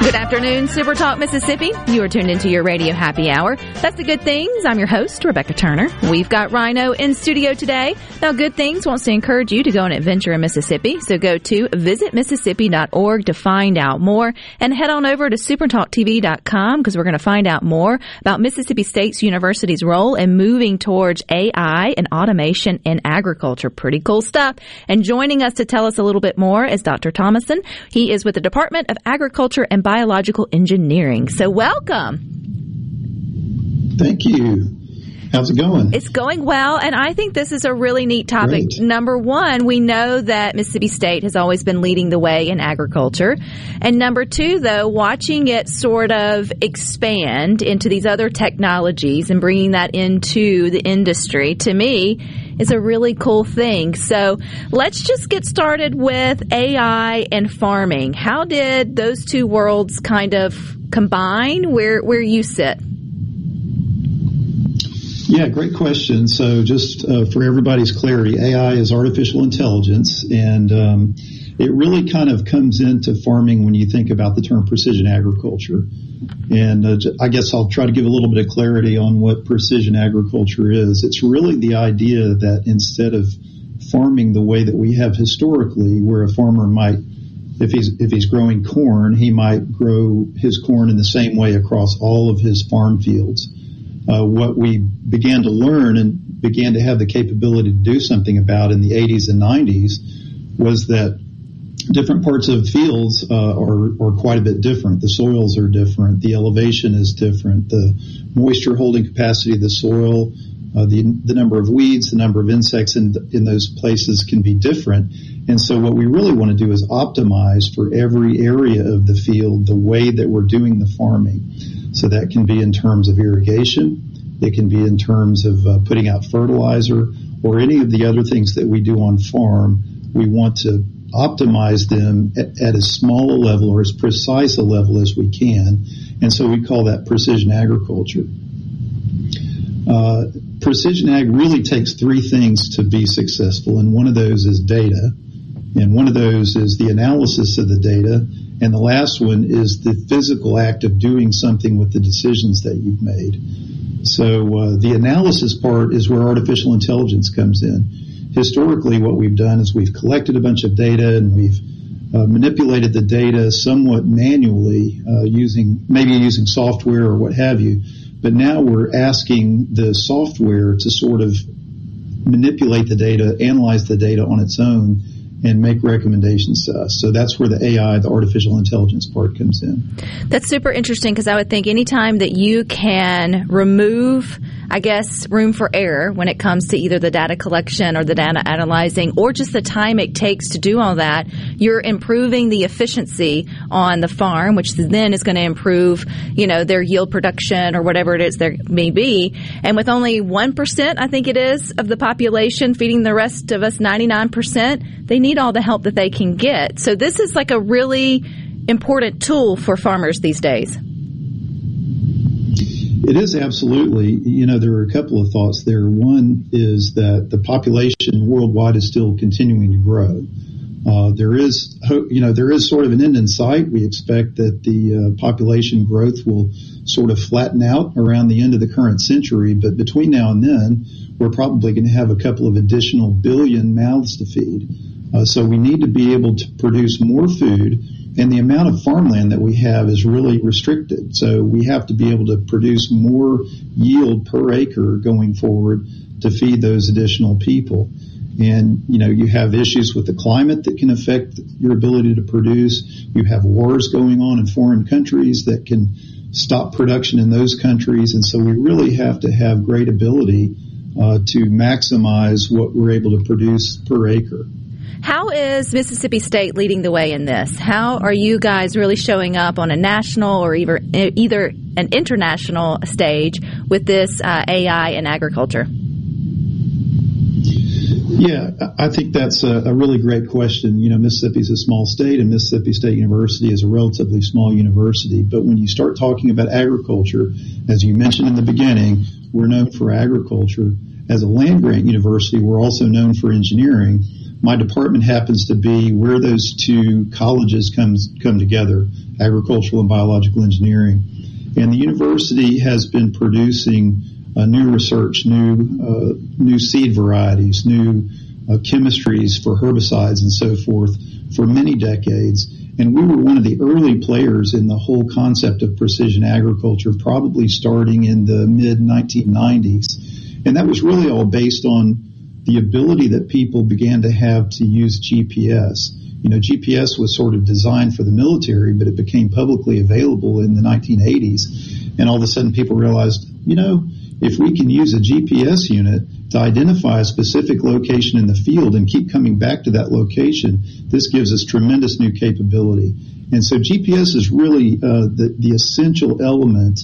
Good afternoon, Super Talk Mississippi. You are tuned into your radio happy hour. That's the good things. I'm your host, Rebecca Turner. We've got Rhino in studio today. Now, Good Things wants to encourage you to go on an adventure in Mississippi. So go to visitmississippi.org to find out more and head on over to supertalktv.com because we're going to find out more about Mississippi State's University's role in moving towards AI and automation in agriculture. Pretty cool stuff. And joining us to tell us a little bit more is Dr. Thomasson. He is with the Department of Agriculture and biological engineering. So welcome. Thank you. How's it going? It's going well, and I think this is a really neat topic. Great. Number one, we know that Mississippi State has always been leading the way in agriculture. And number two, though, watching it sort of expand into these other technologies and bringing that into the industry, to me, is a really cool thing. So let's just get started with AI and farming. How did those two worlds kind of combine where, where you sit? Yeah, great question. So, just uh, for everybody's clarity, AI is artificial intelligence, and um, it really kind of comes into farming when you think about the term precision agriculture. And uh, I guess I'll try to give a little bit of clarity on what precision agriculture is. It's really the idea that instead of farming the way that we have historically, where a farmer might if he's if he's growing corn, he might grow his corn in the same way across all of his farm fields. Uh, what we began to learn and began to have the capability to do something about in the 80s and 90s was that different parts of fields uh, are, are quite a bit different. The soils are different. The elevation is different. The moisture holding capacity of the soil, uh, the, the number of weeds, the number of insects in, in those places can be different. And so what we really want to do is optimize for every area of the field the way that we're doing the farming. So that can be in terms of irrigation. It can be in terms of uh, putting out fertilizer or any of the other things that we do on farm. We want to optimize them at, at as small a level or as precise a level as we can. And so we call that precision agriculture. Uh, precision ag really takes three things to be successful, and one of those is data, and one of those is the analysis of the data, and the last one is the physical act of doing something with the decisions that you've made. So uh, the analysis part is where artificial intelligence comes in. Historically, what we've done is we've collected a bunch of data and we've uh, manipulated the data somewhat manually uh, using maybe using software or what have you. But now we're asking the software to sort of manipulate the data, analyze the data on its own, and make recommendations to us. So that's where the AI, the artificial intelligence part comes in. That's super interesting because I would think anytime that you can remove, I guess, room for error when it comes to either the data collection or the data analyzing or just the time it takes to do all that, you're improving the efficiency on the farm, which then is going to improve, you know, their yield production or whatever it is there may be. And with only 1%, I think it is, of the population feeding the rest of us 99%, they need all the help that they can get. So this is like a really important tool for farmers these days. It is absolutely. You know, there are a couple of thoughts there. One is that the population worldwide is still continuing to grow. Uh, there is, you know, there is sort of an end in sight. We expect that the uh, population growth will sort of flatten out around the end of the current century. But between now and then, we're probably going to have a couple of additional billion mouths to feed. Uh, so we need to be able to produce more food, and the amount of farmland that we have is really restricted. So we have to be able to produce more yield per acre going forward to feed those additional people. And, you know, you have issues with the climate that can affect your ability to produce. You have wars going on in foreign countries that can stop production in those countries. And so we really have to have great ability uh, to maximize what we're able to produce per acre. How is Mississippi State leading the way in this? How are you guys really showing up on a national or either, either an international stage with this uh, AI in agriculture? Yeah, I think that's a, a, really great question. You know, Mississippi is a small state, and Mississippi State University is a relatively small university. But when you start talking about agriculture, as you mentioned in the beginning, we're known for agriculture. As a land grant university, we're also known for engineering. My department happens to be where those two colleges comes come together, agricultural and biological engineering. And the university has been producing uh, new research, new uh, new seed varieties, new uh, chemistries for herbicides and so forth for many decades. And we were one of the early players in the whole concept of precision agriculture, probably starting in the mid 1990s. And that was really all based on the ability that people began to have to use GPS. You know, GPS was sort of designed for the military, but it became publicly available in the 1980s. And all of a sudden people realized, you know, if we can use a GPS unit to identify a specific location in the field and keep coming back to that location, this gives us tremendous new capability. And so GPS is really uh, the, the essential element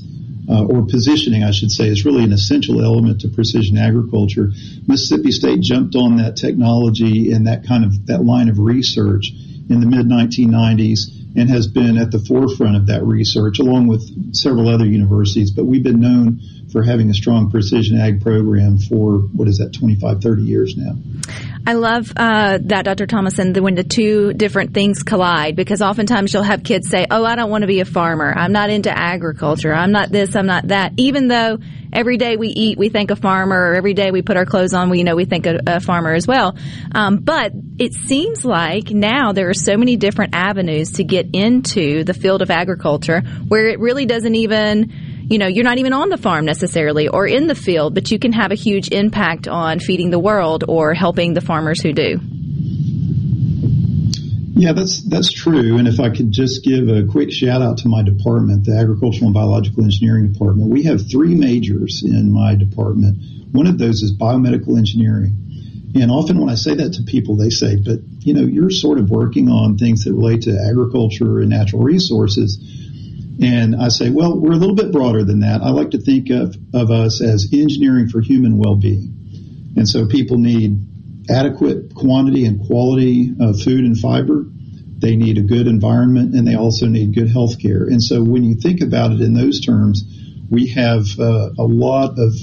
uh, or positioning, I should say, is really an essential element to precision agriculture. Mississippi State jumped on that technology and that kind of that line of research in the mid 1990s and has been at the forefront of that research along with several other universities. But we've been known for having a strong precision ag program for what is that 25 30 years now i love uh, that dr thomasson when the two different things collide because oftentimes you'll have kids say oh i don't want to be a farmer. I'm not into agriculture. I'm not this i'm not that. Even though every day we eat we think a farmer or every day we put our clothes on we you know we think a, a farmer as well. Um, but it seems like now there are so many different avenues to get into the field of agriculture where it really doesn't even you know, you're not even on the farm necessarily or in the field, but you can have a huge impact on feeding the world or helping the farmers who do. Yeah, that's that's true. And if I could just give a quick shout out to my department, the Agricultural and Biological Engineering Department, we have three majors in my department. One of those is biomedical engineering. And often when I say that to people, they say, but you know, you're sort of working on things that relate to agriculture and natural resources. And I say, well, we're a little bit broader than that. I like to think of, of us as engineering for human well-being. And so people need adequate quantity and quality of food and fiber. They need a good environment and they also need good health care. And so when you think about it in those terms, we have uh, a lot of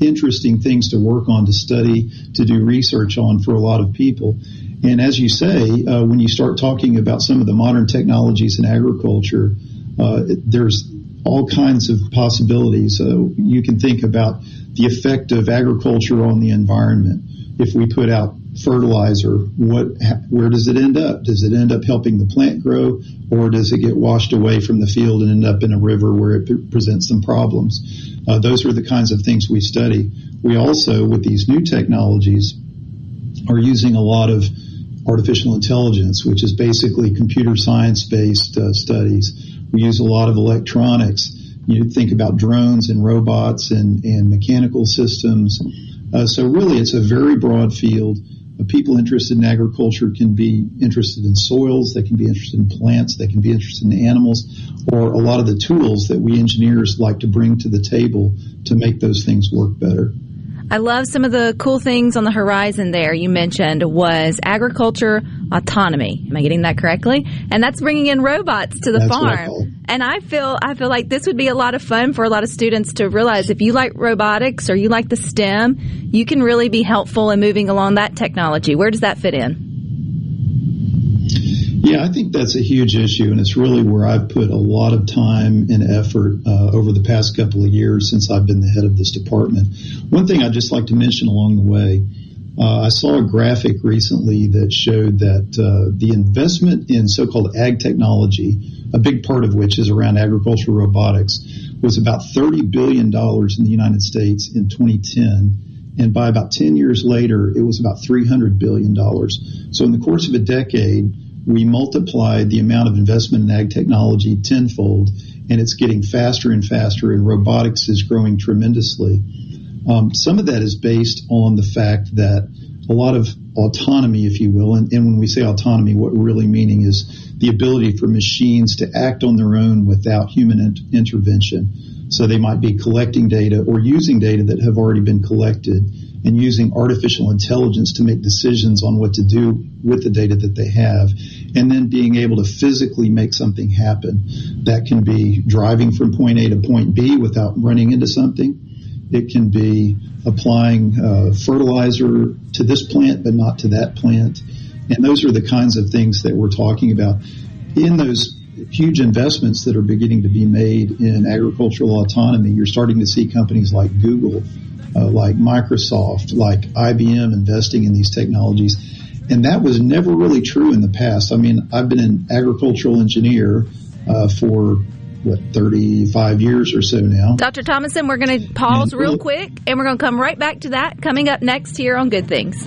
interesting things to work on, to study, to do research on for a lot of people. And as you say, uh, when you start talking about some of the modern technologies in agriculture, there's all kinds of possibilities. So you can think about the effect of agriculture on the environment. If we put out fertilizer, what, where does it end up? Does it end up helping the plant grow, or does it get washed away from the field and end up in a river where it presents some problems? Uh, those are the kinds of things we study. We also, with these new technologies, are using a lot of artificial intelligence, which is basically computer science based uh, studies we use a lot of electronics. You think about drones and robots and, and mechanical systems. Uh, so really, it's a very broad field. Uh, people interested in agriculture can be interested in soils, they can be interested in plants, they can be interested in animals, or a lot of the tools that we engineers like to bring to the table to make those things work better. I love some of the cool things on the horizon there you mentioned was agriculture autonomy. Am I getting that correctly? And that's bringing in robots to the that's farm. And I feel I feel like this would be a lot of fun for a lot of students to realize if you like robotics or you like the STEM, you can really be helpful in moving along that technology. Where does that fit in? Yeah, I think that's a huge issue, and it's really where I've put a lot of time and effort uh, over the past couple of years since I've been the head of this department. One thing I'd just like to mention along the way, uh, I saw a graphic recently that showed that uh, the investment in so-called ag technology, a big part of which is around agricultural robotics, was about $30 billion in the United States in 2010. And by about 10 years later, it was about $300 billion. So in the course of a decade, we multiplied the amount of investment in ag technology tenfold, and it's getting faster and faster, and robotics is growing tremendously. Um, some of that is based on the fact that a lot of autonomy, if you will, and, and when we say autonomy, what we're really meaning is the ability for machines to act on their own without human in- intervention. So they might be collecting data or using data that have already been collected and using artificial intelligence to make decisions on what to do with the data that they have, and then being able to physically make something happen. That can be driving from point A to point B without running into something. It can be applying uh, fertilizer to this plant but not to that plant. And those are the kinds of things that we're talking about. In those huge investments that are beginning to be made in agricultural autonomy, you're starting to see companies like Google uh, like Microsoft, like IBM investing in these technologies. And that was never really true in the past. I mean, I've been an agricultural engineer uh, for what 35 years or so now. Dr. Thomasson, we're going to pause mm-hmm. real quick and we're going to come right back to that coming up next here on Good Things.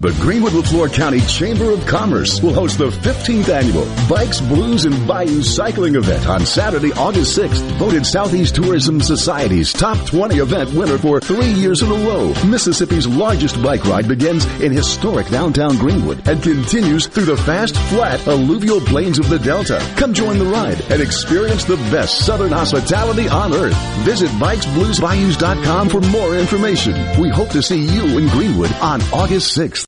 The Greenwood Leflore County Chamber of Commerce will host the 15th annual Bikes, Blues, and Bayou Cycling Event on Saturday, August 6th. Voted Southeast Tourism Society's top 20 event winner for three years in a row. Mississippi's largest bike ride begins in historic downtown Greenwood and continues through the fast, flat, alluvial plains of the Delta. Come join the ride and experience the best Southern hospitality on earth. Visit bikesbluesbayous.com for more information. We hope to see you in Greenwood on August 6th.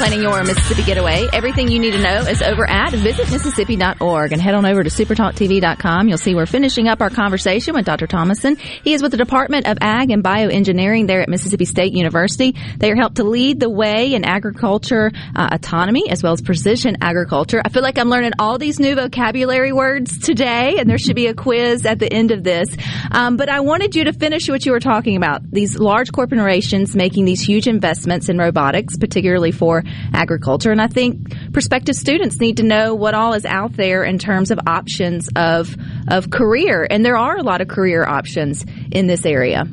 Planning your Mississippi getaway. Everything you need to know is over at visitmississippi.org and head on over to supertalktv.com. You'll see we're finishing up our conversation with Dr. Thomasson. He is with the Department of Ag and Bioengineering there at Mississippi State University. They are helped to lead the way in agriculture uh, autonomy as well as precision agriculture. I feel like I'm learning all these new vocabulary words today and there should be a quiz at the end of this. Um, but I wanted you to finish what you were talking about. These large corporations making these huge investments in robotics, particularly for agriculture. And I think prospective students need to know what all is out there in terms of options of, of career. And there are a lot of career options in this area.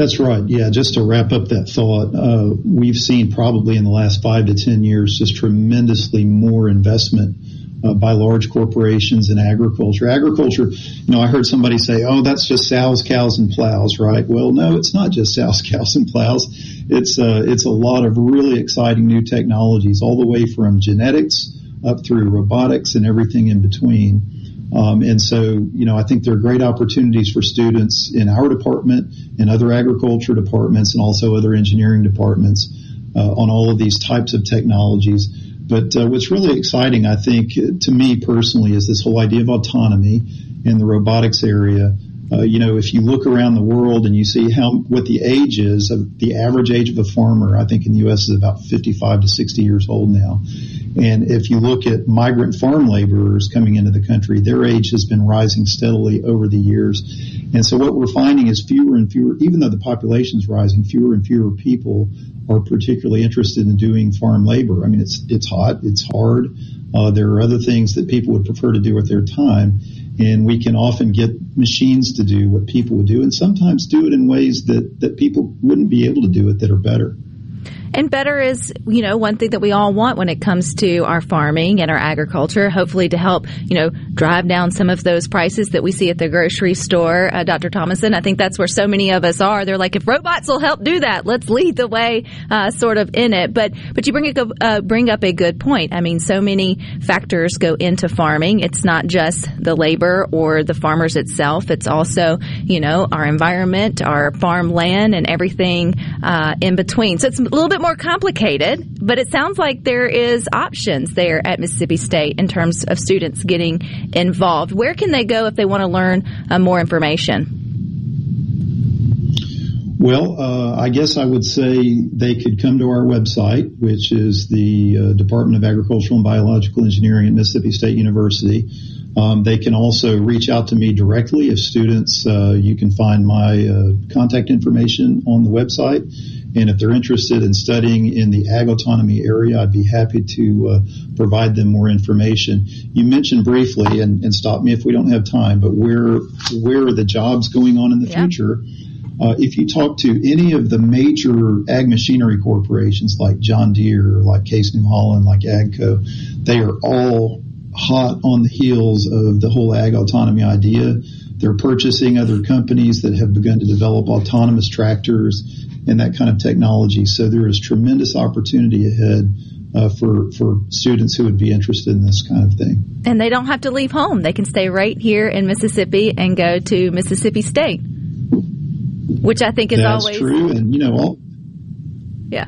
That's right. Yeah, just to wrap up that thought, uh, we've seen probably in the last five to 10 years just tremendously more investment uh, by large corporations in agriculture. Agriculture, you know, I heard somebody say, "Oh, that's just sows, cows, and plows," right? Well, no, it's not just sows, cows, and plows. It's uh, it's a lot of really exciting new technologies, all the way from genetics up through robotics and everything in between. Um, and so, you know, I think there are great opportunities for students in our department, in other agriculture departments, and also other engineering departments uh, on all of these types of technologies. But uh, what's really exciting, I think, to me personally, is this whole idea of autonomy in the robotics area. Uh, you know, if you look around the world and you see how what the age is of the average age of a farmer, I think in the U.S. is about 55 to 60 years old now. And if you look at migrant farm laborers coming into the country, their age has been rising steadily over the years. And so what we're finding is fewer and fewer, even though the population is rising, fewer and fewer people are particularly interested in doing farm labor. I mean, it's it's hot, it's hard. Uh, there are other things that people would prefer to do with their time, and we can often get machines to do what people would do, and sometimes do it in ways that that people wouldn't be able to do it that are better. And better is, you know, one thing that we all want when it comes to our farming and our agriculture, hopefully to help, you know, drive down some of those prices that we see at the grocery store. Uh, Dr. Thomasson, I think that's where so many of us are. They're like, if robots will help do that, let's lead the way, uh, sort of in it. But, but you bring, a, uh, bring up a good point. I mean, so many factors go into farming. It's not just the labor or the farmers itself. It's also, you know, our environment, our farmland and everything, uh, in between. So it's a little bit bit more complicated, but it sounds like there is options there at Mississippi State in terms of students getting involved. Where can they go if they want to learn uh, more information? Well, uh, I guess I would say they could come to our website, which is the uh, Department of Agricultural and Biological Engineering at Mississippi State University. Um, they can also reach out to me directly if students. Uh, you can find my uh, contact information on the website. And if they're interested in studying in the ag autonomy area, I'd be happy to uh, provide them more information. You mentioned briefly, and, and, stop me if we don't have time, but where where are the jobs going on in the yeah. future? Uh, if you talk to any of the major ag machinery corporations like John Deere, like Case New Holland, like AGCO, they are all hot on the heels of the whole ag autonomy idea. They're purchasing other companies that have begun to develop autonomous tractors and that kind of technology. So there is tremendous opportunity ahead uh, for for students who would be interested in this kind of thing. And they don't have to leave home; they can stay right here in Mississippi and go to Mississippi State, which I think is that's always true. And you know, all, yeah.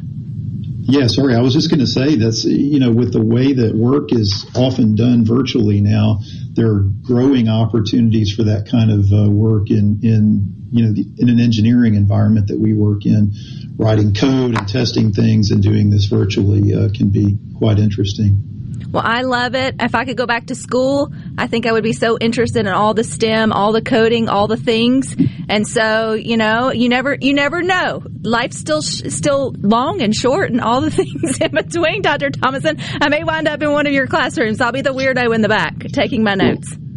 Yeah, sorry. I was just going to say that's, you know, with the way that work is often done virtually now, there are growing opportunities for that kind of uh, work in, in, you know, the, in an engineering environment that we work in. Writing code and testing things and doing this virtually uh, can be quite interesting. Well, I love it. If I could go back to school, I think I would be so interested in all the STEM, all the coding, all the things. And so, you know, you never, you never know. Life's still, still long and short and all the things in between, Dr. Thomasson. I may wind up in one of your classrooms. I'll be the weirdo in the back taking my notes. We'll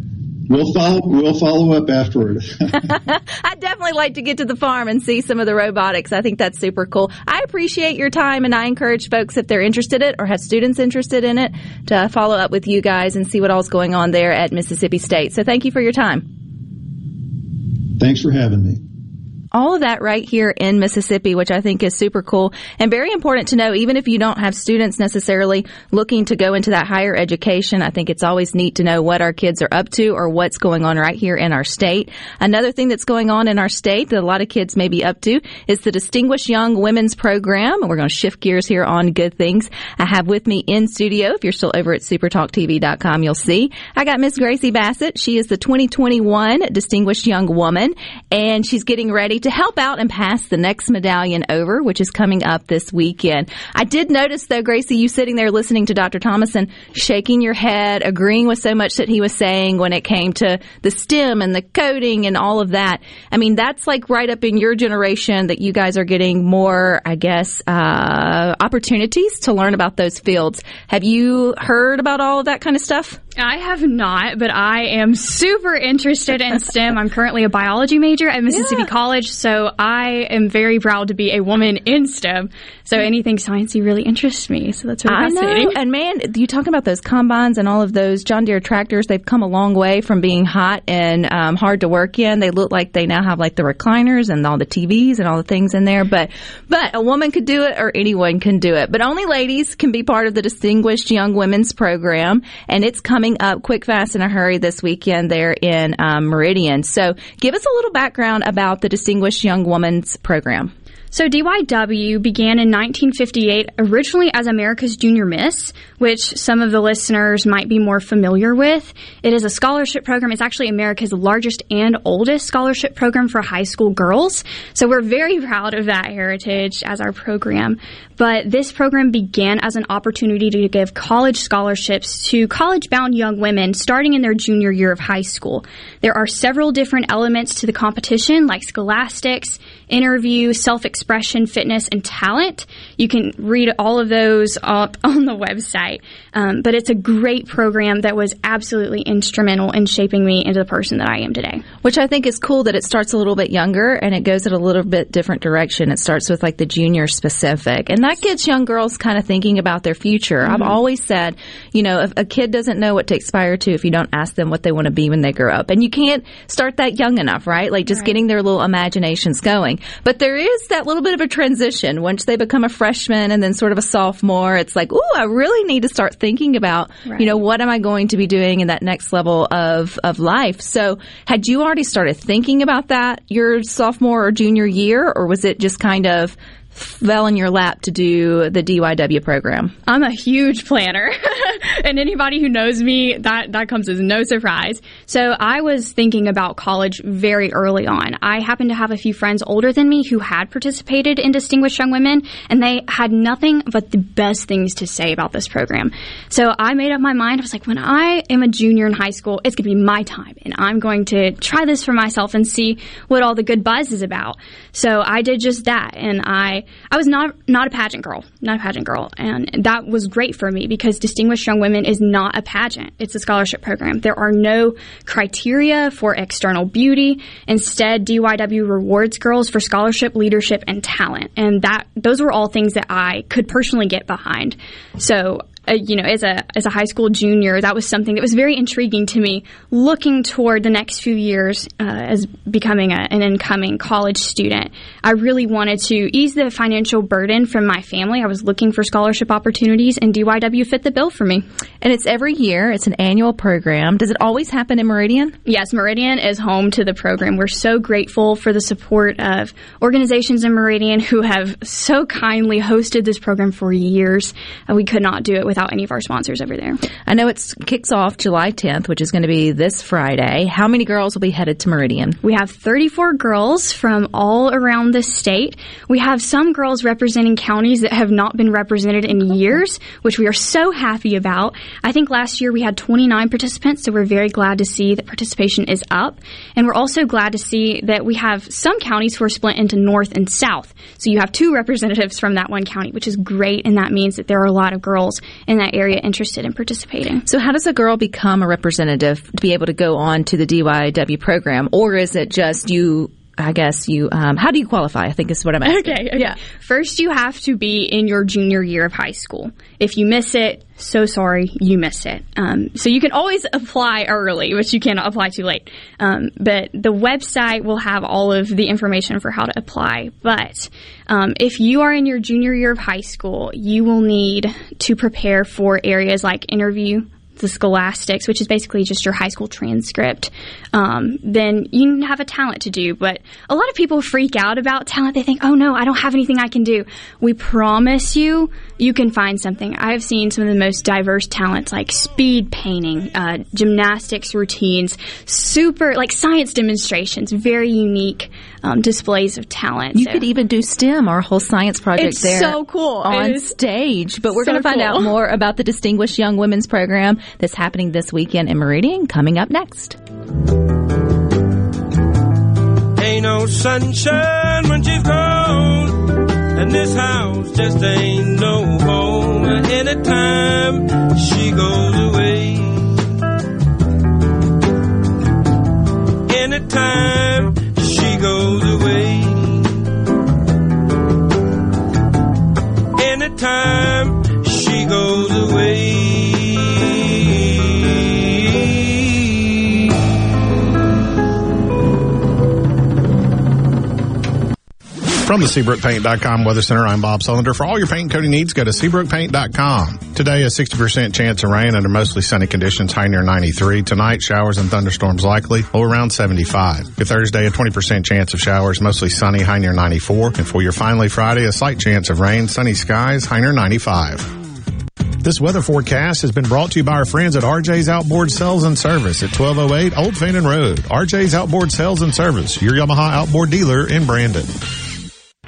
follow. We'll follow up afterward. I'd definitely like to get to the farm and see some of the robotics. I think that's super cool. I appreciate your time, and I encourage folks if they're interested in it or have students interested in it to follow up with you guys and see what all's going on there at Mississippi State. So thank you for your time. Thanks for having me. All of that right here in Mississippi, which I think is super cool and very important to know, even if you don't have students necessarily looking to go into that higher education. I think it's always neat to know what our kids are up to or what's going on right here in our state. Another thing that's going on in our state that a lot of kids may be up to is the Distinguished Young Women's Program. We're going to shift gears here on good things. I have with me in studio, if you're still over at supertalktv.com, you'll see I got Miss Gracie Bassett. She is the 2021 Distinguished Young Woman and she's getting ready to help out and pass the next medallion over, which is coming up this weekend. I did notice though, Gracie, you sitting there listening to Dr. Thomasson, shaking your head, agreeing with so much that he was saying when it came to the STEM and the coding and all of that. I mean, that's like right up in your generation that you guys are getting more, I guess, uh, opportunities to learn about those fields. Have you heard about all of that kind of stuff? I have not, but I am super interested in STEM. I'm currently a biology major at Mississippi yeah. College, so I am very proud to be a woman in STEM. So anything sciencey really interests me. So that's really I fascinating. Know. And man, you talking about those combines and all of those John Deere tractors? They've come a long way from being hot and um, hard to work in. They look like they now have like the recliners and all the TVs and all the things in there. But but a woman could do it, or anyone can do it. But only ladies can be part of the Distinguished Young Women's Program, and it's coming up quick, fast, in a hurry this weekend there in um, Meridian. So give us a little background about the Distinguished Young Women's Program. So DYW began in 1958 originally as America's Junior Miss, which some of the listeners might be more familiar with. It is a scholarship program. It's actually America's largest and oldest scholarship program for high school girls. So we're very proud of that heritage as our program. But this program began as an opportunity to give college scholarships to college bound young women starting in their junior year of high school. There are several different elements to the competition like scholastics, interview, self-expression, fitness, and talent. You can read all of those up on the website. Um, but it's a great program that was absolutely instrumental in shaping me into the person that I am today. Which I think is cool that it starts a little bit younger and it goes in a little bit different direction. It starts with like the junior specific, and that gets young girls kind of thinking about their future. Mm-hmm. I've always said, you know, if a kid doesn't know what to aspire to if you don't ask them what they want to be when they grow up, and you can't start that young enough, right? Like just right. getting their little imaginations going. But there is that little bit of a transition once they become a freshman and then sort of a sophomore. It's like, ooh, I really need to start thinking about, right. you know, what am I going to be doing in that next level of, of life? So had you already started thinking about that your sophomore or junior year, or was it just kind of fell in your lap to do the DYW program? I'm a huge planner. and anybody who knows me, that, that comes as no surprise. So I was thinking about college very early on. I happened to have a few friends older than me who had participated in Distinguished Young Women, and they had nothing but the best things to say about this program. So I made up my mind. I was like, when I am a junior in high school, it's going to be my time, and I'm going to try this for myself and see what all the good buzz is about. So I did just that, and I I was not not a pageant girl, not a pageant girl, and that was great for me because Distinguished Young Women is not a pageant; it's a scholarship program. There are no criteria for external beauty. Instead, DYW rewards girls for scholarship, leadership, and talent, and that those were all things that I could personally get behind. So uh, you know, as a as a high school junior, that was something that was very intriguing to me. Looking toward the next few years uh, as becoming a, an incoming college student, I really wanted to ease the financial burden from my family. I was looking for scholarship opportunities, and DYW fit the bill for me. And it's every year. It's an annual program. Does it always happen in Meridian? Yes, Meridian is home to the program. We're so grateful for the support of organizations in Meridian who have so kindly hosted this program for years. Uh, we could not do it with without any of our sponsors over there. I know it kicks off July 10th, which is going to be this Friday. How many girls will be headed to Meridian? We have 34 girls from all around the state. We have some girls representing counties that have not been represented in years, which we are so happy about. I think last year we had 29 participants, so we're very glad to see that participation is up. And we're also glad to see that we have some counties who are split into north and south. So you have two representatives from that one county, which is great, and that means that there are a lot of girls in that area interested in participating. So, how does a girl become a representative to be able to go on to the DYW program, or is it just you I guess you, um, how do you qualify? I think is what I'm asking. Okay, okay. Yeah. First, you have to be in your junior year of high school. If you miss it, so sorry, you missed it. Um, so you can always apply early, but you cannot apply too late. Um, but the website will have all of the information for how to apply. But um, if you are in your junior year of high school, you will need to prepare for areas like interview, the scholastics, which is basically just your high school transcript, um, then you have a talent to do. But a lot of people freak out about talent. They think, oh no, I don't have anything I can do. We promise you, you can find something. I've seen some of the most diverse talents like speed painting, uh, gymnastics routines, super, like science demonstrations, very unique um, displays of talent. You So- could even do STEM, our whole science project It's there. so cool. On stage. But we're so going to find out more about the Distinguished Young Women's Program that's happening this weekend in Meridian coming up next. Ain't no sunshine when she's gone. And this house just ain't no home. Anytime she goes away. Anytime she goes away. Anytime she goes away. From the SeabrookPaint.com Weather Center, I'm Bob Sullender. For all your paint and coating needs, go to SeabrookPaint.com. Today, a 60% chance of rain under mostly sunny conditions, high near 93. Tonight, showers and thunderstorms likely, low around 75. For Thursday, a 20% chance of showers, mostly sunny, high near 94. And for your finally Friday, a slight chance of rain, sunny skies, high near 95. This weather forecast has been brought to you by our friends at RJ's Outboard Sales and Service at 1208 Old Fannin Road. RJ's Outboard Sales and Service, your Yamaha outboard dealer in Brandon.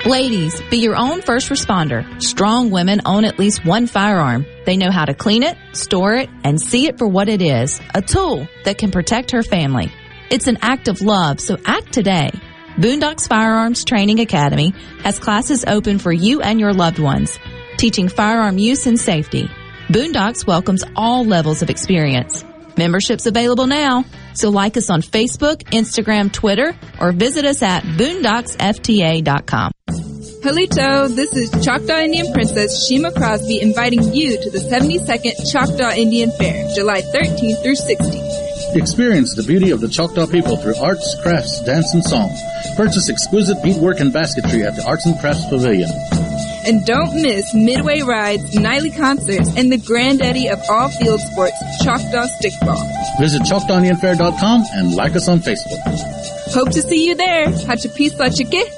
Ladies, be your own first responder. Strong women own at least one firearm. They know how to clean it, store it, and see it for what it is a tool that can protect her family. It's an act of love, so act today. Boondocks Firearms Training Academy has classes open for you and your loved ones, teaching firearm use and safety. Boondocks welcomes all levels of experience. Memberships available now, so like us on Facebook, Instagram, Twitter, or visit us at boondocksfta.com. Halito, this is Choctaw Indian Princess Shima Crosby inviting you to the 72nd Choctaw Indian Fair, July 13th through 16th. Experience the beauty of the Choctaw people through arts, crafts, dance, and song. Purchase exquisite beadwork and basketry at the Arts and Crafts Pavilion. And don't miss Midway Rides, nightly concerts, and the granddaddy of all field sports, Choctaw Stickball. Visit ChoctawIndianFair.com and like us on Facebook. Hope to see you there. Hachapisa Chike.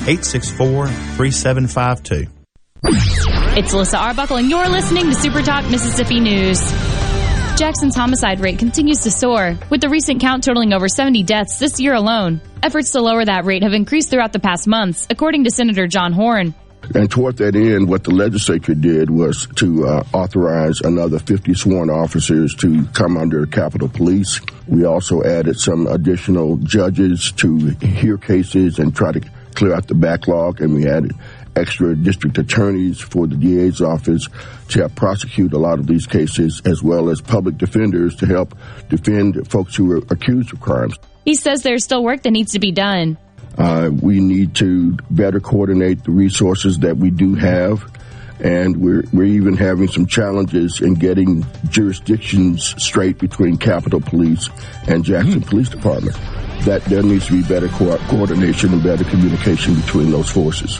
601-864-3752. It's Alyssa Arbuckle, and you're listening to Super Talk Mississippi News. Jackson's homicide rate continues to soar, with the recent count totaling over 70 deaths this year alone. Efforts to lower that rate have increased throughout the past months, according to Senator John Horhn. And toward that end, what the legislature did was to uh, authorize another 50 sworn officers to come under Capitol Police. We also added some additional judges to hear cases and try to clear out the backlog, and we added extra district attorneys for the DA's office to help prosecute a lot of these cases, as well as public defenders to help defend folks who are accused of crimes. He says there's still work that needs to be done. Uh, we need to better coordinate the resources that we do have. And we're, we're even having some challenges in getting jurisdictions straight between Capitol Police and Jackson Police Department. That there needs to be better co- coordination and better communication between those forces.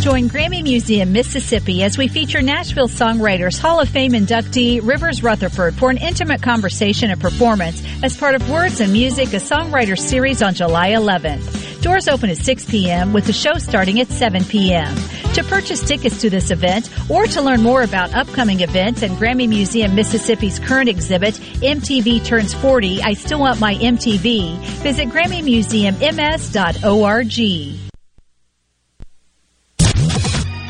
Join Grammy Museum Mississippi as we feature Nashville songwriters Hall of Fame inductee Rivers Rutherford for an intimate conversation and performance as part of Words and Music, a songwriter series on July 11th. Doors open at 6 p.m. with the show starting at 7 p.m. To purchase tickets to this event or to learn more about upcoming events and Grammy Museum Mississippi's current exhibit, MTV Turns 40, I Still Want My MTV, visit GrammyMuseumMS.org.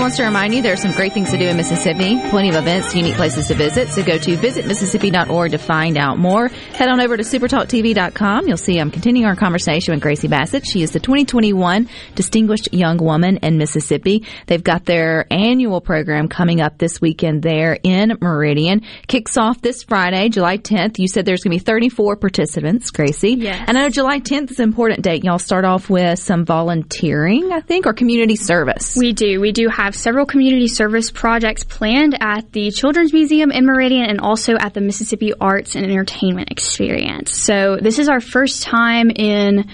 wants to remind you there are some great things to do in Mississippi. Plenty of events, unique places to visit. So go to visitmississippi.org to find out more. Head on over to supertalktv.com. You'll see I'm continuing our conversation with Gracie Bassett. She is the 2021 Distinguished Young Woman in Mississippi. They've got their annual program coming up this weekend there in Meridian. Kicks off this Friday, July 10th. You said there's going to be 34 participants, Gracie. Yes. And I know July 10th is an important date. Y'all start off with some volunteering, I think, or community service. We do. We do have several community service projects planned at the Children's Museum in Meridian and also at the Mississippi Arts and Entertainment Experience. So this is our first time in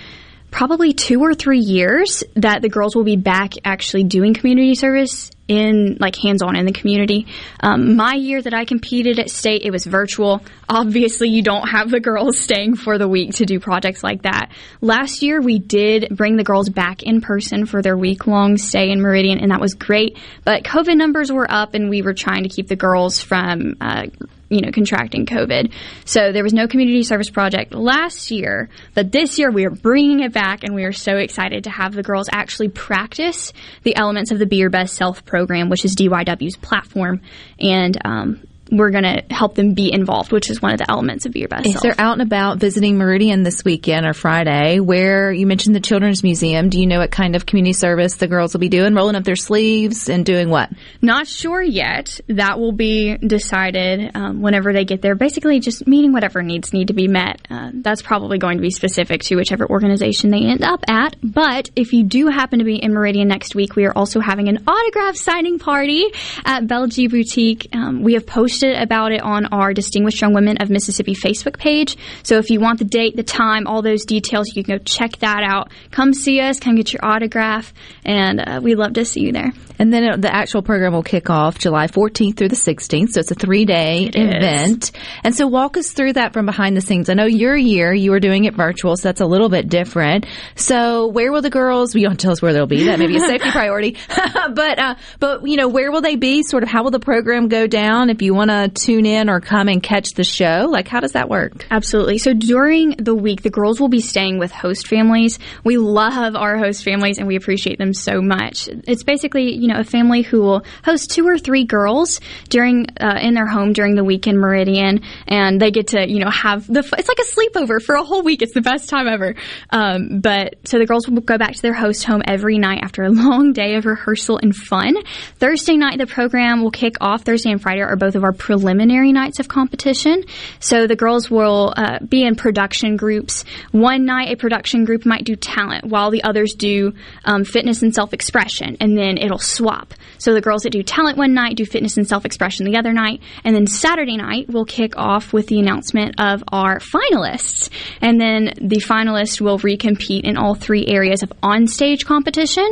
probably two or three years that the girls will be back actually doing community service in like hands-on in the community. Um, my year that I competed at state, it was virtual. Obviously, you don't have the girls staying for the week to do projects like that. Last year, we did bring the girls back in person for their week-long stay in Meridian, and that was great. But COVID numbers were up, and we were trying to keep the girls from uh, you know, contracting COVID. So there was no community service project last year, but this year we are bringing it back and we are so excited to have the girls actually practice the elements of the Be Your Best Self program, which is DYW's platform. And, um, we're going to help them be involved, which is one of the elements of Be Your Best If Self. they're out and about visiting Meridian this weekend or Friday, where you mentioned the Children's Museum, do you know what kind of community service the girls will be doing? Rolling up their sleeves and doing what? Not sure yet. That will be decided um, whenever they get there. Basically, just meeting whatever needs need to be met. Uh, that's probably going to be specific to whichever organization they end up at. But if you do happen to be in Meridian next week, we are also having an autograph signing party at Belgie Boutique. Um, we have posted about it on our Distinguished Young Women of Mississippi Facebook page. So if you want the date, the time, all those details, you can go check that out. Come see us, come get your autograph, and uh, we'd love to see you there. And then it- the actual program will kick off July 14th through the 16th. So it's a three day It is. event. And so walk us through that from behind the scenes. I know your year, you were doing it virtual, so that's a little bit different. So where will the girls, you don't tell us where they'll be. That may be a safety priority. but, uh, but, you know, where will they be? Sort of how will the program go down? If you want want to tune in or come and catch the show, like how does that work? Absolutely. So during the week, the girls will be staying with host families. We love our host families and we appreciate them so much. It's basically, you know, a family who will host two or three girls during uh, in their home during the week in Meridian, and they get to, you know, have the. It's like a sleepover for a whole week. It's the best time ever. Um, but so the girls will go back to their host home every night after a long day of rehearsal and fun. Thursday night, the program will kick off. Thursday and Friday are both of our preliminary nights of competition. So the girls will uh, be in production groups. One night, a production group might do talent, while the others do um, fitness and self expression, and then it'll swap. So the girls that do talent one night do fitness and self expression the other night, and then Saturday night we'll kick off with the announcement of our finalists, and then the finalists will recompete in all three areas of on-stage competition,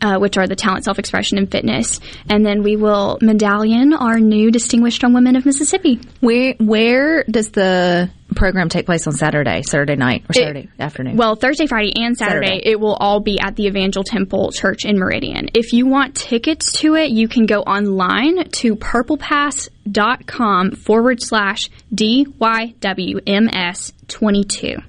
uh, which are the talent, self-expression, and fitness, and then we will medallion our new Distinguished Young Women of Mississippi. Where where does the program take place on Saturday, Saturday night, or Saturday afternoon? Well, Thursday, Friday, and Saturday, Saturday. it will all be at the Evangel Temple Church in Meridian. If you want tickets to it, you can go online to purplepass.com forward slash DYWMS22.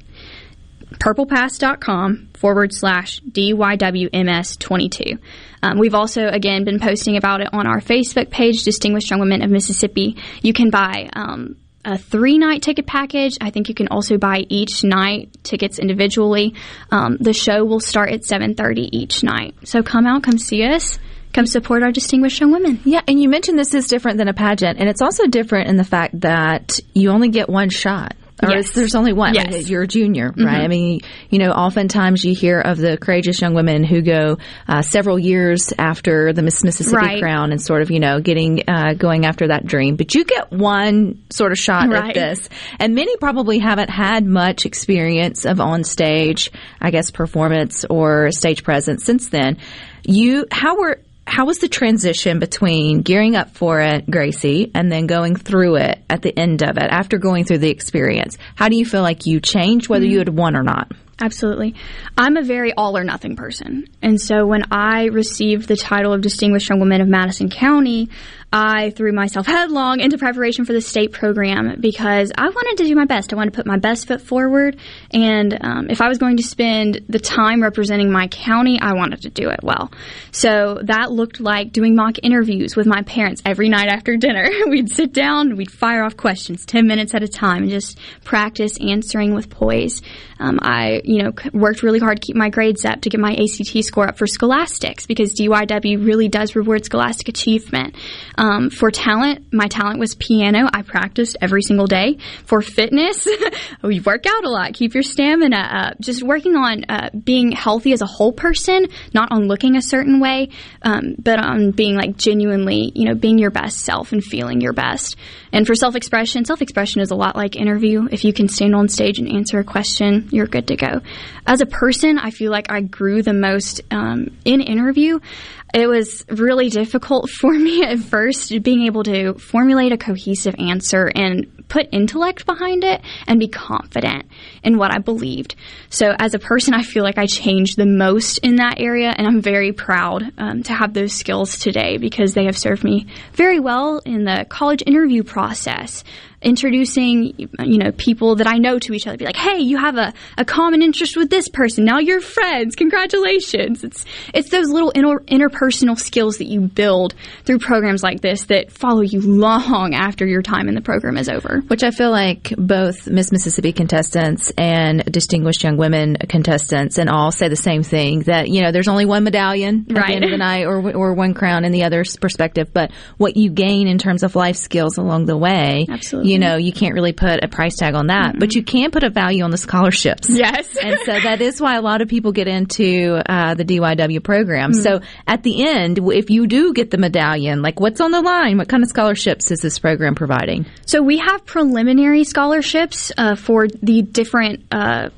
Purplepass.com forward slash DYWMS22. Um, we've also, again, been posting about it on our Facebook page, Distinguished Young Women of Mississippi. You can buy um, a three night ticket package. I think you can also buy each night tickets individually. Um, the show will start at 7.30 each night. So come out, come see us. Come support our distinguished young women. Yeah, and you mentioned this is different than a pageant, and it's also different in the fact that you only get one shot. Or Yes. there's only one. Yes. Like, you're a junior, right? Mhm. I mean, you know, oftentimes you hear of the courageous young women who go uh, several years after the Miss Mississippi Right. crown and sort of, you know, getting uh, going after that dream. But you get one sort of shot Right. at this, and many probably haven't had much experience of on stage, I guess, performance or stage presence since then. You, how were how was the transition between gearing up for it, Gracie, and then going through it at the end of it after going through the experience? How do you feel like you changed whether you had won or not? Absolutely. I'm a very all or nothing person. And so when I received the title of Distinguished Young Woman of Madison County, I threw myself headlong into preparation for the state program because I wanted to do my best. I wanted to put my best foot forward. And um, if I was going to spend the time representing my county, I wanted to do it well. So that looked like doing mock interviews with my parents every night after dinner. we'd sit down, we'd fire off questions 10 minutes at a time and just practice answering with poise. Um, I, you know, worked really hard to keep my grades up to get my ACT score up for scholastics because DYW really does reward scholastic achievement. Um, for talent, my talent was piano. I practiced every single day. For fitness, we work out a lot, keep your stamina up. Just working on uh, being healthy as a whole person, not on looking a certain way, um, but on being like genuinely, you know, being your best self and feeling your best. And for self expression, self expression is a lot like interview. If you can stand on stage and answer a question, you're good to go. As a person, I feel like I grew the most um, in interview. It was really difficult for me at first being able to formulate a cohesive answer and put intellect behind it and be confident in what I believed. So, as a person, I feel like I changed the most in that area, and I'm very proud um, to have those skills today because they have served me very well in the college interview process. Introducing, you know, people that I know to each other, be like, "Hey, you have a, a common interest with this person. Now you're friends. Congratulations!" It's it's those little inter- interpersonal skills that you build through programs like this that follow you long after your time in the program is over. Which I feel like both Miss Mississippi contestants and distinguished young women contestants and all say the same thing that, you know, there's only one medallion at Right. the end of the night or, or one crown in the other's perspective, but what you gain in terms of life skills along the way, Absolutely. you know, you can't really put a price tag on that, but you can put a value on the scholarships. Yes. and so that is why a lot of people get into uh, the DYW program. Mhm. So at the end, if you do get the medallion, like what's on the line? What kind of scholarships is this program providing? So we have preliminary scholarships uh, for the different uh,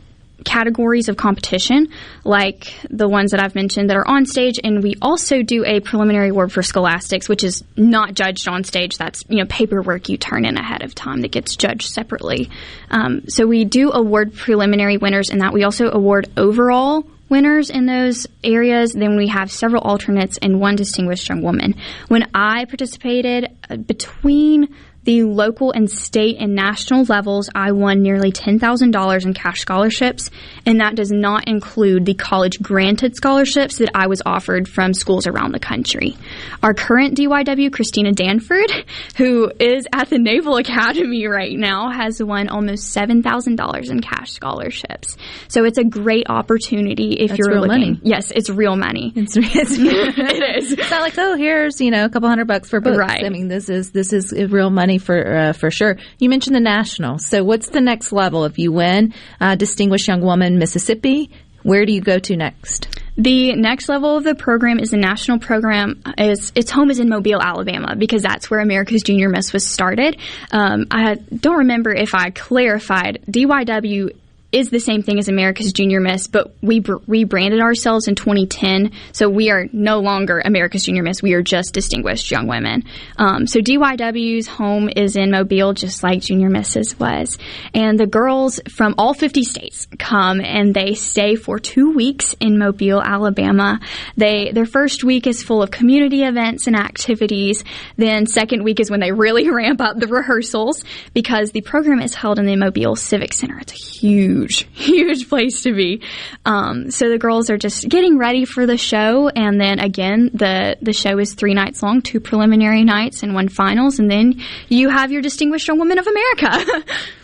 categories of competition, like the ones that I've mentioned that are on stage, and we also do a preliminary award for scholastics, which is not judged on stage. That's you know paperwork you turn in ahead of time that gets judged separately. Um, so we do award preliminary winners, in that we also award overall winners in those areas. Then we have several alternates and one distinguished young woman. When I participated uh, between the local and state and national levels, I won nearly $10,000 in cash scholarships, and that does not include the college granted scholarships that I was offered from schools around the country. Our current DYW, Christina Danford, who is at the Naval Academy right now, has won almost $7,000 in cash scholarships. So it's a great opportunity if That's you're real looking. money. Yes, it's real money. It's, it's it is. It's not like oh, here's you know a couple hundred bucks for books. Right. I mean, this is this is real money for uh, for sure. You mentioned the national. So what's the next level if you win? Uh, Distinguished Young Woman, Mississippi. Where do you go to next? The next level of the program is a national program. Is its home is in Mobile, Alabama, because that's where America's Junior Miss was started. Um, I don't remember if I clarified. DYW is the same thing as America's Junior Miss, but we br- rebranded ourselves in 2010, so we are no longer America's Junior Miss. We are just Distinguished Young Women. Um, so DYW's home is in Mobile, just like Junior Miss's was, and the girls from all 50 states come and they stay for two weeks in Mobile, Alabama. They their first week is full of community events and activities. Then second week is when they really ramp up the rehearsals because the program is held in the Mobile Civic Center. It's a huge huge, huge place to be. Um, so the girls are just getting ready for the show, and then again, the the show is three nights long, two preliminary nights and one finals, and then you have your Distinguished Young Woman of America.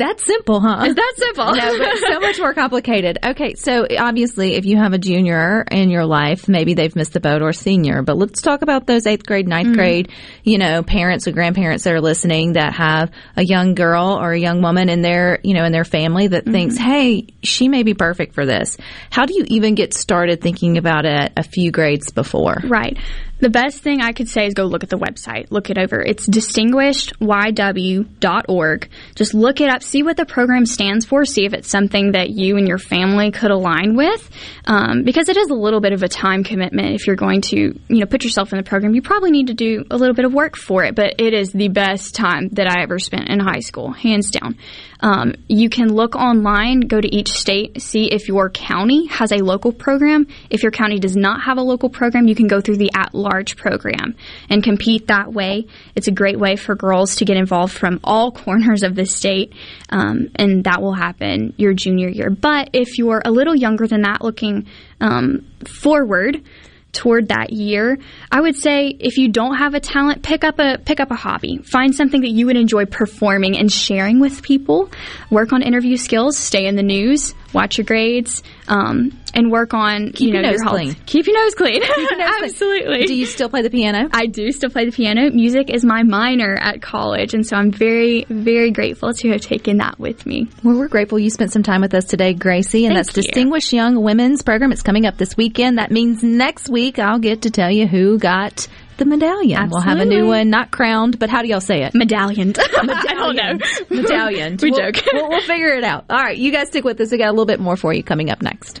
That simple, huh? It's that simple. no, but so much more complicated. Okay, so obviously, if you have a junior in your life, maybe they've missed the boat or senior. But let's talk about those eighth grade, ninth Mm-hmm. Mhm. grade, you know, parents or grandparents that are listening that have a young girl or a young woman in their, you know, in their family that thinks, Mm-hmm. hey, she may be perfect for this. How do you even get started thinking about it a few grades before? Right. The best thing I could say is go look at the website. Look it over. It's distinguishedyw.org. Just look it up, see what the program stands for, see if it's something that you and your family could align with. Um, because it is a little bit of a time commitment if you're going to, you know, put yourself in the program. You probably need to do a little bit of work for it, but it is the best time that I ever spent in high school, hands down. Um, you can look online, go to each state, see if your county has a local program. If your county does not have a local program, you can go through the at large program and compete that way. It's a great way for girls to get involved from all corners of the state, um, and that will happen your junior year. But if you're a little younger than that, looking um, forward, toward that year i would say if you don't have a talent pick up a pick up a hobby find something that you would enjoy performing and sharing with people work on interview skills stay in the news watch your grades um, and work on Keep you know your nose health. clean. keep your nose clean your nose clean. absolutely Do you still play the piano i do still play the piano music is my minor at college and so i'm very very grateful to have taken that with me Well, we're grateful you spent some time with us today, Gracie, and Thank that's you. Distinguished Young Women's Program. It's coming up this weekend. That means next week I'll get to tell you who got the medallion. We'll have a new one, not crowned, but how do y'all say it? Medallion. I don't know. Medallion. We We'll- joke. We'll, we'll figure it out. All right, you guys stick with us. We got a little bit more for you coming up next.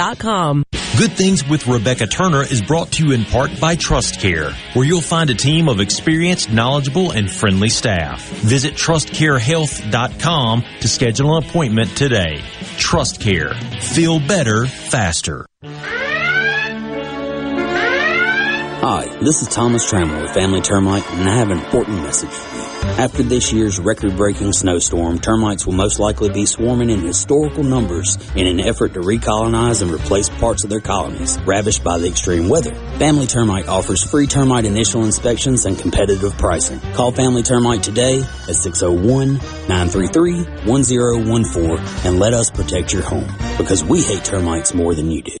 Good Things with Rebecca Turner is brought to you in part by Trust Care, where you'll find a team of experienced, knowledgeable, and friendly staff. Visit trustcarehealth.com to schedule an appointment today. Trust Care. Feel better, faster. Hi, this is Thomas Trammell with Family Termite, and I have an important message for you. After this year's record-breaking snowstorm, termites will most likely be swarming in historical numbers in an effort to recolonize and replace parts of their colonies ravished by the extreme weather. Family Termite offers free termite initial inspections and competitive pricing. Call Family Termite today at 601-933-1014 and let us protect your home because we hate termites more than you do.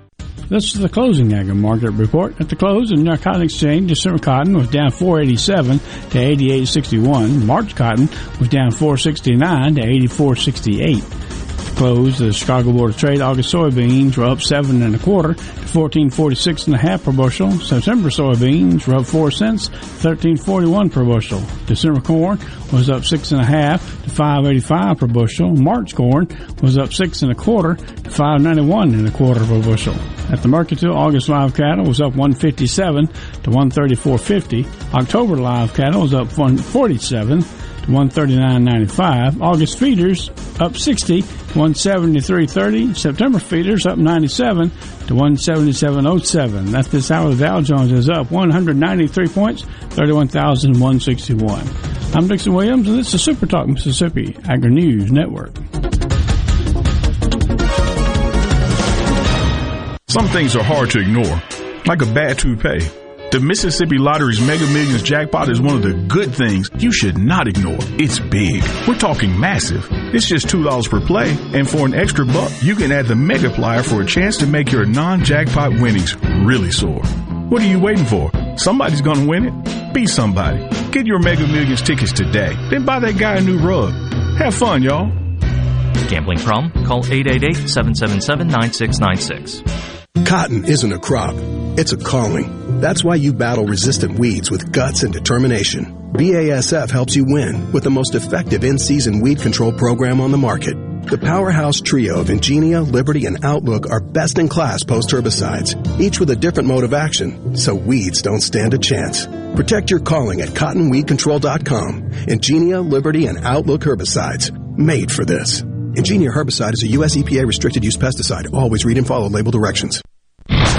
This is the closing agri market report. At the close, the New York Cotton Exchange, December cotton was down 487 to 88.61. March cotton was down 469 to 84.68 close, the Chicago Board of Trade August soybeans were up seven and a quarter to fourteen forty six and a half per bushel. September soybeans were up four cents, thirteen forty one per bushel. December corn was up six and a half to five eighty five per bushel. March corn was up six and a quarter to five ninety one and a quarter per bushel. At the Mercantile, August live cattle was up one fifty seven to one thirty four fifty. October live cattle was up one forty seven 139.95. August feeders up 60 173.30. September feeders up 97 to 177.07. That's this hour. The Dow Jones is up 193 points, 31,161. I'm Dixon Williams, and this is Super Talk Mississippi Agri News Network. Some things are hard to ignore, like a bad toupee. The Mississippi Lottery's Mega Millions jackpot is one of the good things you should not ignore. It's big. We're talking massive. It's just $2 per play, and for an extra buck, you can add the Megaplier for a chance to make your non-jackpot winnings really soar. What are you waiting for? Somebody's gonna win it. Be somebody. Get your Mega Millions tickets today. Then buy that guy a new rug. Have fun, y'all. Gambling problem? Call 888-777-9696. Cotton isn't a crop. It's a calling. That's why you battle resistant weeds with guts and determination. BASF helps you win with the most effective in-season weed control program on the market. The powerhouse trio of Engenia, Liberty, and Outlook are best in class post herbicides, each with a different mode of action, so weeds don't stand a chance. Protect your calling at cottonweedcontrol.com. Engenia, Liberty, and Outlook herbicides, made for this. Engenia herbicide is a U.S. EPA restricted use pesticide. Always read and follow label directions.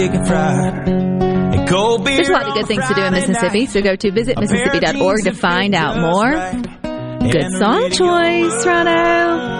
Chicken fried. And cold beer. There's a lot of good things to do in Mississippi, so go to visitmississippi.org to find out more. Good song choice, Rhino.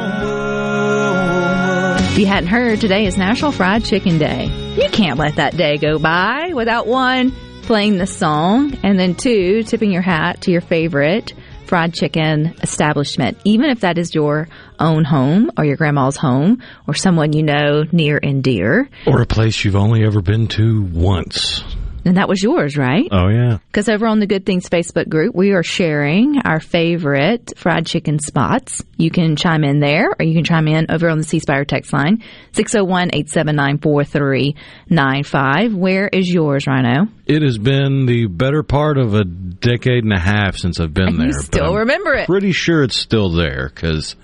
If you hadn't heard, today is National Fried Chicken Day. You can't let that day go by without one, playing the song, and then two, tipping your hat to your favorite fried chicken establishment, even if that is your own home or your grandma's home or someone you know near and dear. Or a place you've only ever been to once. And that was yours, right? Oh, yeah. Because over on the Good Things Facebook group, we are sharing our favorite fried chicken spots. You can chime in there, or you can chime in over on the C Spire text line, 601-879-4395. Where is yours, Rhino? It has been the better part of a decade and a half since I've been And there. you but still remember it. Pretty sure it's still there because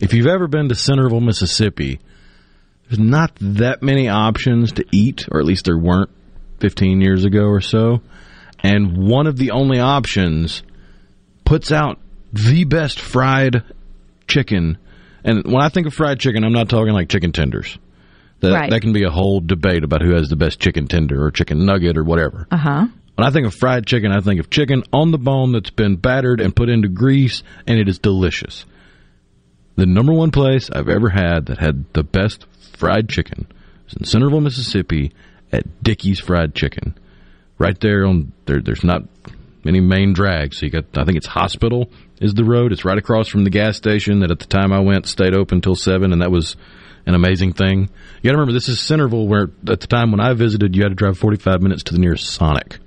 if you've ever been to Centerville, Mississippi, there's not that many options to eat, or at least there weren't 15 years ago or so. And one of the only options puts out the best fried chicken. And when I think of fried chicken, I'm not talking like chicken tenders. That, Right. that can be a whole debate about who has the best chicken tender or chicken nugget or whatever. Uh huh. When I think of fried chicken, I think of chicken on the bone that's been battered and put into grease, and it is delicious. The number one place I've ever had that had the best fried chicken was in Centerville, Mississippi, at Dickey's Fried Chicken. right there on there. There's not many main drags. So you got, I think it's Hospital is the road. It's right across from the gas station that at the time I went stayed open until seven, and that was an amazing thing. You got to remember this is Centerville, where at the time when I visited, you had to drive 45 minutes to the nearest Sonic.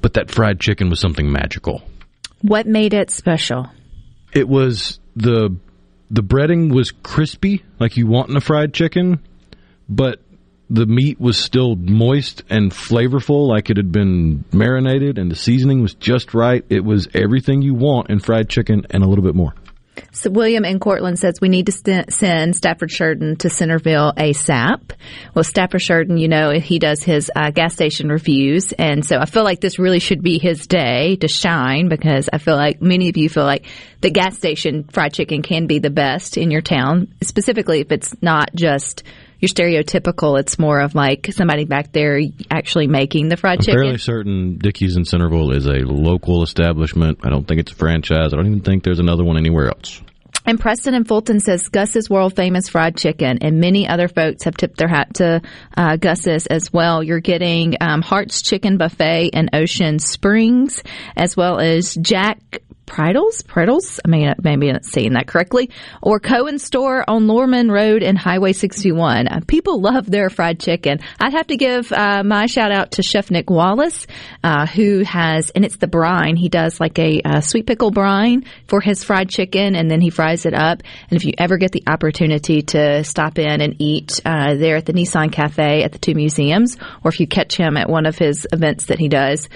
But that fried chicken was something magical. What made it special? It was the the breading was crispy like you want in a fried chicken, but the meat was still moist and flavorful like it had been marinated and the seasoning was just right. It was everything you want in fried chicken and a little bit more. So William in Courtland says we need to st- send Stafford Shurden to Centerville ASAP. Well, Stafford Shurden, you know, he does his uh, gas station reviews, and so I feel like this really should be his day to shine because I feel like many of you feel like the gas station fried chicken can be the best in your town, specifically if it's not just your stereotypical. It's more of like somebody back there actually making the fried I'm chicken. fairly certain Dickie's in Centerville is a local establishment. I don't think it's a franchise. I don't even think there's another one anywhere else. And Preston and Fulton says Gus's world famous fried chicken, and many other folks have tipped their hat to uh, Gus's as well. You're getting um, Hart's Chicken Buffet in Ocean Springs, as well as Jack Pridles, Pridles. I mean, maybe I'm not saying that correctly. Or Cohen Store on Lorman Road and Highway 61. Uh, people love their fried chicken. I'd have to give uh, my shout out to Chef Nick Wallace, uh, who has, and it's the brine. He does like a, uh sweet pickle brine for his fried chicken, and then he fries it up. And if you ever get the opportunity to stop in and eat uh, there at the Nissan Cafe at the two museums, or if you catch him at one of his events that he does,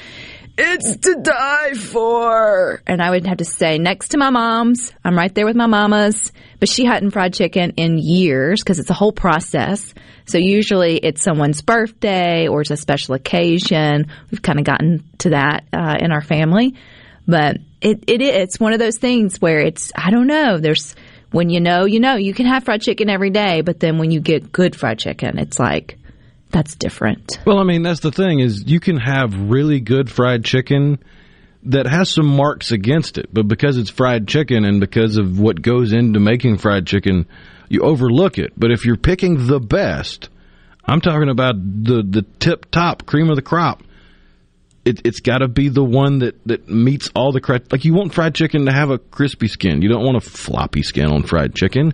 it's to die for. And I would have to say, next to my mom's, I'm right there with my mama's, but she hadn't fried chicken in years because it's a whole process. So usually it's someone's birthday or it's a special occasion. We've kind of gotten to that uh, in our family, but it, it it's one of those things where it's I don't know. There's when you know, you know, you can have fried chicken every day, but then when you get good fried chicken, it's like that's different. Well, I mean, that's the thing is you can have really good fried chicken that has some marks against it, but because it's fried chicken and because of what goes into making fried chicken, you overlook it. But if you're picking the best, I'm talking about the the tip top cream of the crop. It, it's got to be the one that, that meets all the criteria. Like you want fried chicken to have a crispy skin. You don't want a floppy skin on fried chicken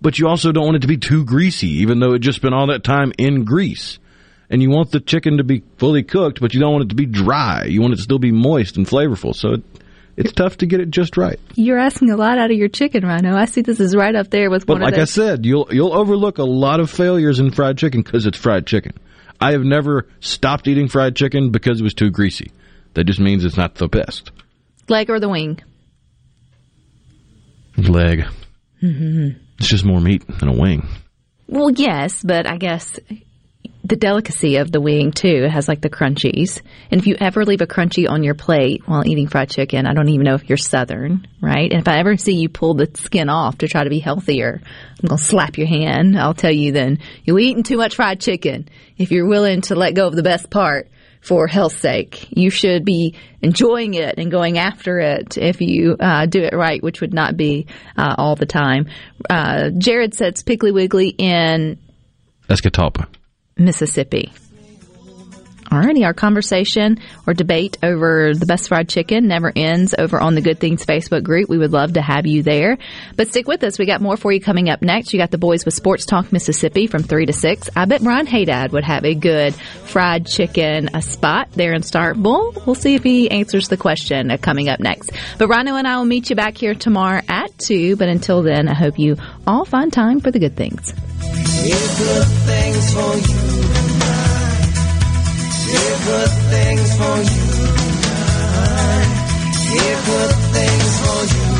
but you also don't want it to be too greasy, even though it just spent all that time in grease. And you want the chicken to be fully cooked, but you don't want it to be dry. You want it to still be moist and flavorful. So it, it's tough to get it just right. You're asking a lot out of your chicken, Rhino. I see this is right up there with But like I said, you'll you'll overlook a lot of failures in fried chicken because it's fried chicken. I have never stopped eating fried chicken because it was too greasy. That just means it's not the best. leg or the wing. Leg. Mm-hmm. It's just more meat than a wing. Well, yes, but I guess the delicacy of the wing too it has like the crunchies. And if you ever leave a crunchy on your plate while eating fried chicken, I don't even know if you're Southern, right? And if I ever see you pull the skin off to try to be healthier, I'm gonna slap your hand. I'll tell you then you're eating too much fried chicken. If you're willing to let go of the best part for health's sake, you should be enjoying it and going after it if you uh, do it right, which would not be uh, all the time. Uh, Jared says Piggly Wiggly in Escatawpa. Mississippi. Alrighty, our conversation or debate over the best fried chicken never ends over on the Good Things Facebook group. We would love to have you there. But stick with us. We got more for you coming up next. You got the boys with Sports Talk Mississippi from 3 to 6. I bet Brian Haydad would have a good fried chicken a spot there in Starkville. We'll see if he answers the question coming up next. But Rhino and I will meet you back here tomorrow at 2. But until then, I hope you all find time for the good things. Good things for you. Hear good things for you.